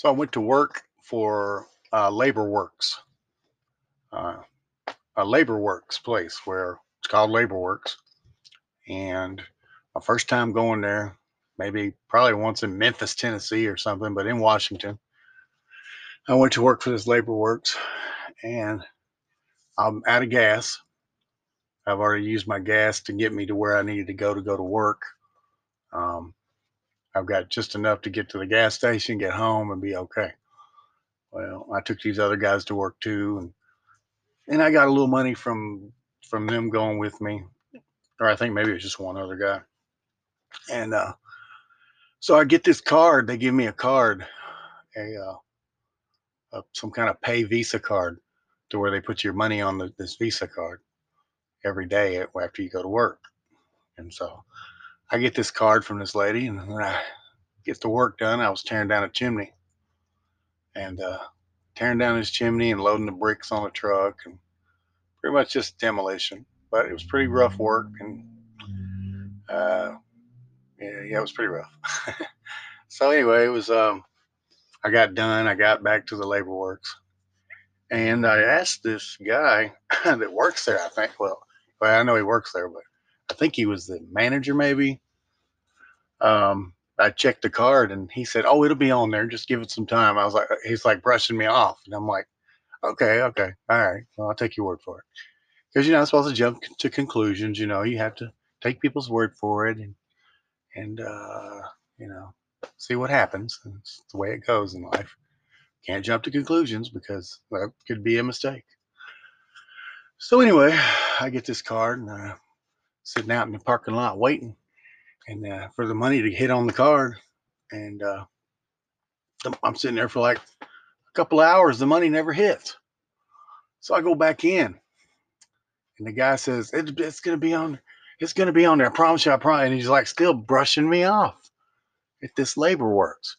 So I went to work for uh, Labor Works, uh, a Labor Works place where it's called Labor Works. And my first time going there, maybe probably once in Memphis, Tennessee or something, but in Washington. I went to work for this Labor Works and I'm out of gas. I've already used my gas to get me to where I needed to go to go to work. Um, I've got just enough to get to the gas station, get home, and be okay. Well, I took these other guys to work too, and and I got a little money from from them going with me, or I think maybe it was just one other guy. And uh, so I get this card. They give me a card, a, uh, a some kind of pay Visa card, to where they put your money on the, this Visa card every day after you go to work. And so I get this card from this lady, and when I get the work done, I was tearing down a chimney and uh, tearing down his chimney and loading the bricks on the truck and pretty much just demolition. But it was pretty rough work, and uh, yeah, yeah, it was pretty rough. so anyway, it was. Um, I got done. I got back to the labor works, and I asked this guy that works there. I think. Well, well, I know he works there, but think he was the manager, maybe. Um, I checked the card and he said, "Oh, it'll be on there. Just give it some time." I was like, he's like brushing me off, and I'm like, "Okay, okay, all right. Well, I'll take your word for it." Because you're not supposed to jump to conclusions. You know, you have to take people's word for it, and and uh, you know, see what happens. It's the way it goes in life. Can't jump to conclusions because that could be a mistake. So anyway, I get this card and I'm sitting out in the parking lot waiting and uh, for the money to hit on the card. And uh, I'm sitting there for like a couple hours. The money never hits. So I go back in, and the guy says it, it's going to be on. It's going to be on there. I promise you. I promise. And he's like still brushing me off at this labor works.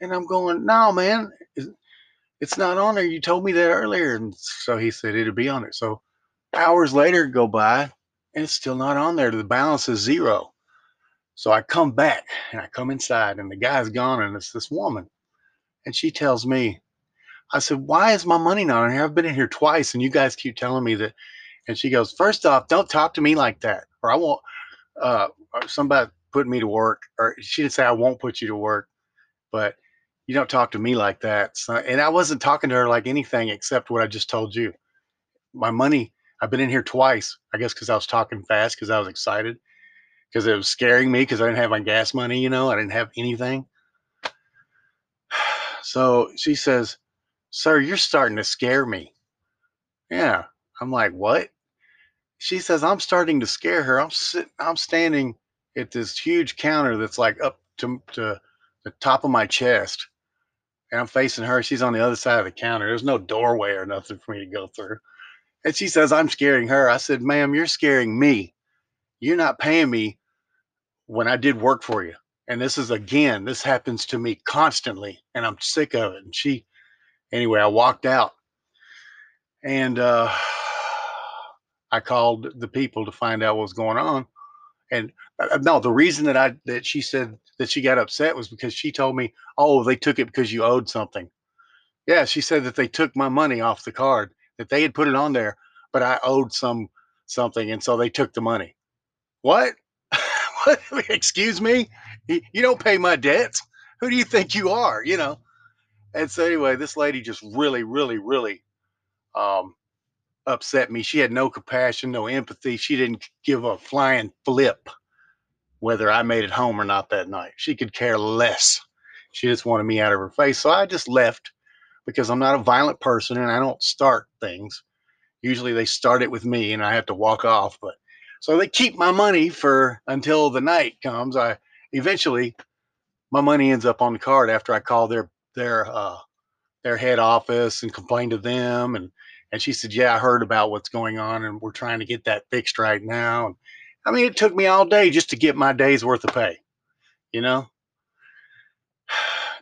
And I'm going, no, man, it's not on there. You told me that earlier. And so he said it'd be on there. So hours later go by and it's still not on there. The balance is zero. So I come back and I come inside and the guy's gone and it's this woman. And she tells me, I said, why is my money not on here? I've been in here twice and you guys keep telling me that. And she goes, first off, don't talk to me like that. Or I won't, uh, somebody put me to work. Or she didn't say, I won't put you to work, but you don't talk to me like that. So, and I wasn't talking to her like anything except what I just told you. My money, I've been in here twice, I guess, because I was talking fast because I was excited because it was scaring me because I didn't have my gas money, you know, I didn't have anything. So she says, Sir, you're starting to scare me. Yeah. I'm like, What? She says, I'm starting to scare her. I'm sitting, I'm standing at this huge counter that's like up to, to the top of my chest. And I'm facing her. She's on the other side of the counter. There's no doorway or nothing for me to go through. And she says, I'm scaring her. I said, Ma'am, you're scaring me. You're not paying me when I did work for you. And this is again, this happens to me constantly, and I'm sick of it. And she, anyway, I walked out and uh, I called the people to find out what was going on. And uh, no, the reason that I that she said that she got upset was because she told me, "Oh, they took it because you owed something." Yeah, she said that they took my money off the card that they had put it on there, but I owed some something, and so they took the money. What? what? Excuse me? You don't pay my debts. Who do you think you are? You know. And so anyway, this lady just really, really, really um, upset me. She had no compassion, no empathy. She didn't give a flying flip whether I made it home or not that night. She could care less. She just wanted me out of her face. So I just left because I'm not a violent person and I don't start things. Usually they start it with me and I have to walk off. But so they keep my money for until the night comes. I eventually my money ends up on the card after I call their their uh, their head office and complain to them and and she said, "Yeah, I heard about what's going on and we're trying to get that fixed right now." And I mean, it took me all day just to get my day's worth of pay. You know,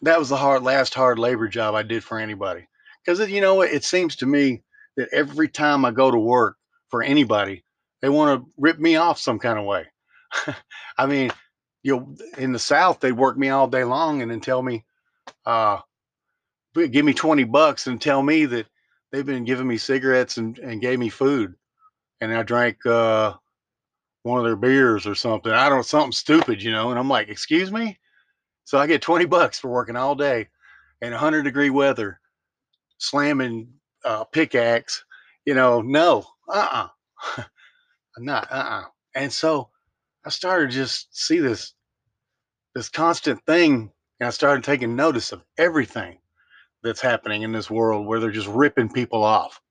that was the hard last hard labor job I did for anybody. Because you know what, it seems to me that every time I go to work for anybody, they want to rip me off some kind of way. I mean, you know, in the South, they'd work me all day long and then tell me, uh, give me 20 bucks and tell me that they've been giving me cigarettes and, and gave me food and I drank uh, one of their beers or something. I don't know, something stupid, you know. And I'm like, excuse me? So I get 20 bucks for working all day in 100 degree weather, slamming uh, pickaxe, you know, no, uh uh-uh. uh. not, uh uh-uh. uh. And so I started just see this, this constant thing. And I started taking notice of everything that's happening in this world where they're just ripping people off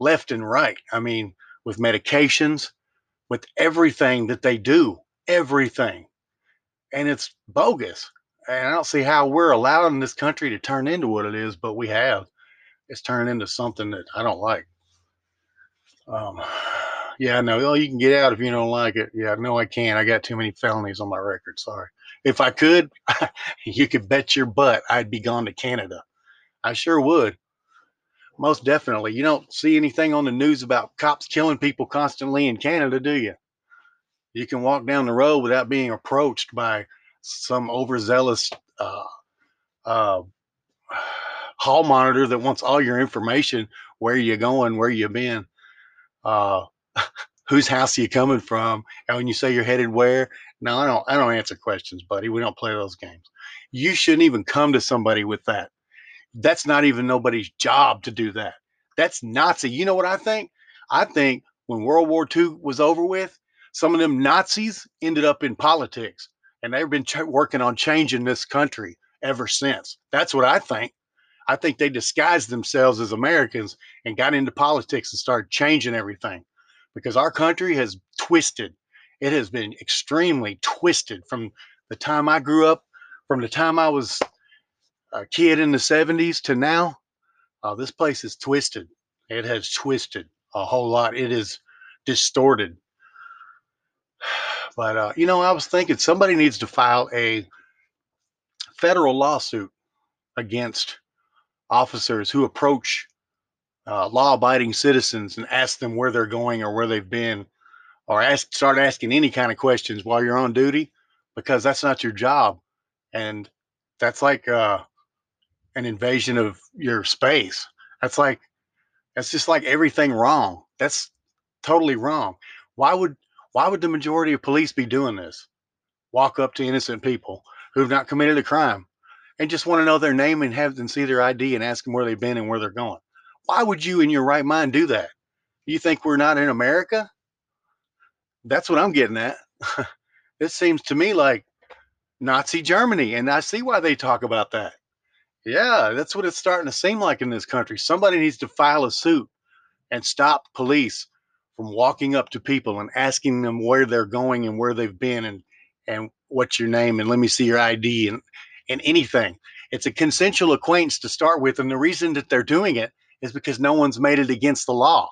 left and right. I mean, with medications, with everything that they do, everything. And it's bogus. And I don't see how we're allowing this country to turn into what it is, but we have. It's turned into something that I don't like. Um, yeah, no, well, you can get out if you don't like it. Yeah, no, I can't. I got too many felonies on my record. Sorry. If I could, you could bet your butt I'd be gone to Canada. I sure would. Most definitely. You don't see anything on the news about cops killing people constantly in Canada, do you? You can walk down the road without being approached by some overzealous uh, uh, hall monitor that wants all your information where you going, where you've been, uh, whose house you coming from, and when you say you're headed where. No, I don't. I don't answer questions, buddy. We don't play those games. You shouldn't even come to somebody with that that's not even nobody's job to do that. That's Nazi. You know what I think? I think when World War II was over with, some of them Nazis ended up in politics and they've been ch- working on changing this country ever since. That's what I think. I think they disguised themselves as Americans and got into politics and started changing everything because our country has twisted. It has been extremely twisted from the time I grew up, from the time I was a kid in the 70s to now, uh, this place is twisted. It has twisted a whole lot. It is distorted. But, uh, you know, I was thinking somebody needs to file a federal lawsuit against officers who approach uh, law abiding citizens and ask them where they're going or where they've been, or ask, start asking any kind of questions while you're on duty because that's not your job. And that's like, uh, an invasion of your space. That's like that's just like everything wrong. That's totally wrong. Why would why would the majority of police be doing this? Walk up to innocent people who've not committed a crime and just want to know their name and have them see their ID and ask them where they've been and where they're going. Why would you in your right mind do that? You think we're not in America? That's what I'm getting at. it seems to me like Nazi Germany, and I see why they talk about that. Yeah, that's what it's starting to seem like in this country. Somebody needs to file a suit and stop police from walking up to people and asking them where they're going and where they've been and and what's your name and let me see your ID and and anything. It's a consensual acquaintance to start with, and the reason that they're doing it is because no one's made it against the law.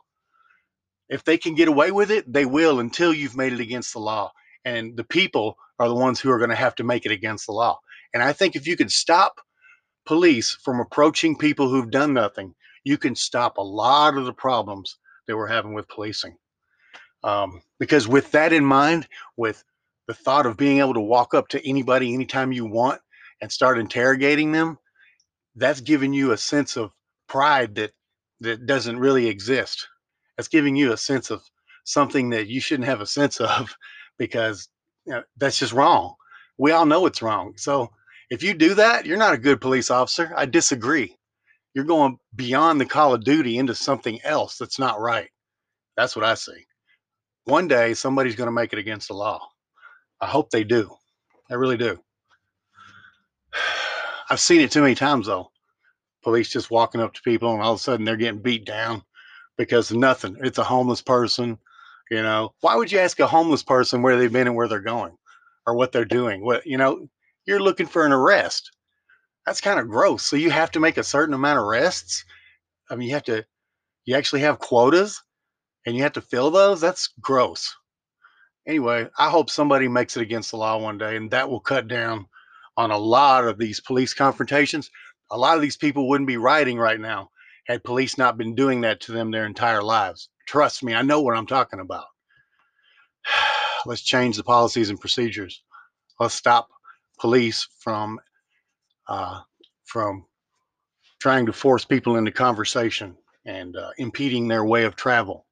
If they can get away with it, they will until you've made it against the law. And the people are the ones who are going to have to make it against the law. And I think if you could stop police from approaching people who've done nothing, you can stop a lot of the problems that we're having with policing. Um, because with that in mind, with the thought of being able to walk up to anybody anytime you want and start interrogating them, that's giving you a sense of pride that that doesn't really exist. That's giving you a sense of something that you shouldn't have a sense of because you know, that's just wrong. We all know it's wrong. So if you do that, you're not a good police officer. I disagree. You're going beyond the call of duty into something else that's not right. That's what I see. One day, somebody's going to make it against the law. I hope they do. I really do. I've seen it too many times, though. Police just walking up to people and all of a sudden they're getting beat down because nothing. It's a homeless person. You know, why would you ask a homeless person where they've been and where they're going or what they're doing? What, you know, you're looking for an arrest. That's kind of gross. So you have to make a certain amount of arrests. I mean, you have to, you actually have quotas and you have to fill those. That's gross. Anyway, I hope somebody makes it against the law one day and that will cut down on a lot of these police confrontations. A lot of these people wouldn't be rioting right now had police not been doing that to them their entire lives. Trust me, I know what I'm talking about. Let's change the policies and procedures. Let's stop police from uh, from trying to force people into conversation and uh, impeding their way of travel.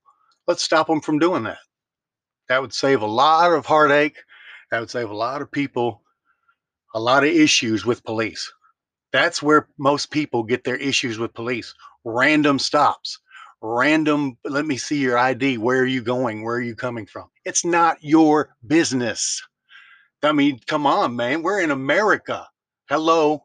Let's stop them from doing that. That would save a lot of heartache. That would save a lot of people a lot of issues with police. That's where most people get their issues with police. Random stops, random, let me see your ID. Where are you going? Where are you coming from? It's not your business. I mean, come on, man. We're in America. Hello.